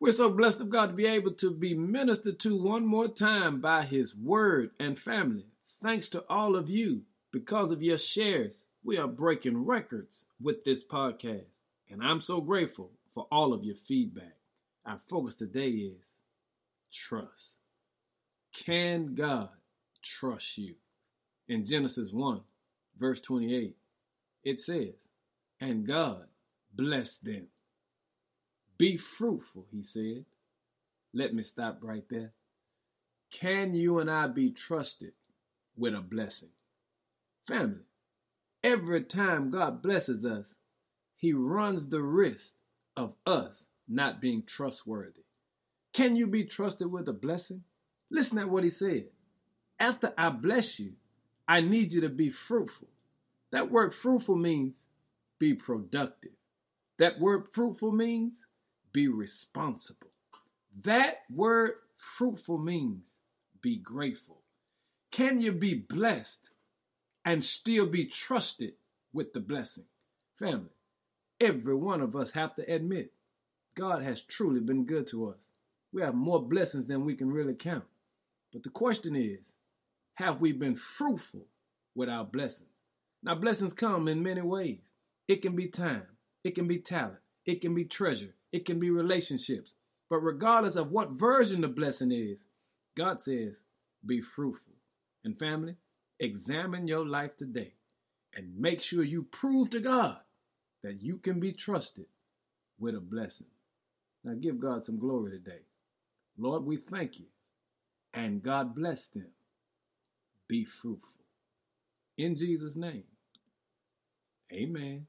We're so blessed of God to be able to be ministered to one more time by His Word and family. Thanks to all of you. Because of your shares, we are breaking records with this podcast. And I'm so grateful for all of your feedback. Our focus today is trust. Can God trust you? In Genesis 1, verse 28, it says, And God blessed them. Be fruitful, he said. Let me stop right there. Can you and I be trusted with a blessing? Family, every time God blesses us, he runs the risk of us not being trustworthy. Can you be trusted with a blessing? Listen at what he said. After I bless you, I need you to be fruitful. That word fruitful means be productive. That word fruitful means be responsible. That word fruitful means be grateful. Can you be blessed and still be trusted with the blessing? Family, every one of us have to admit God has truly been good to us. We have more blessings than we can really count. But the question is, have we been fruitful with our blessings? Now, blessings come in many ways. It can be time, it can be talent, it can be treasure, it can be relationships. But regardless of what version the blessing is, God says, be fruitful. And family, examine your life today and make sure you prove to God that you can be trusted with a blessing. Now give God some glory today. Lord, we thank you. And God bless them. Be fruitful. In Jesus' name, amen.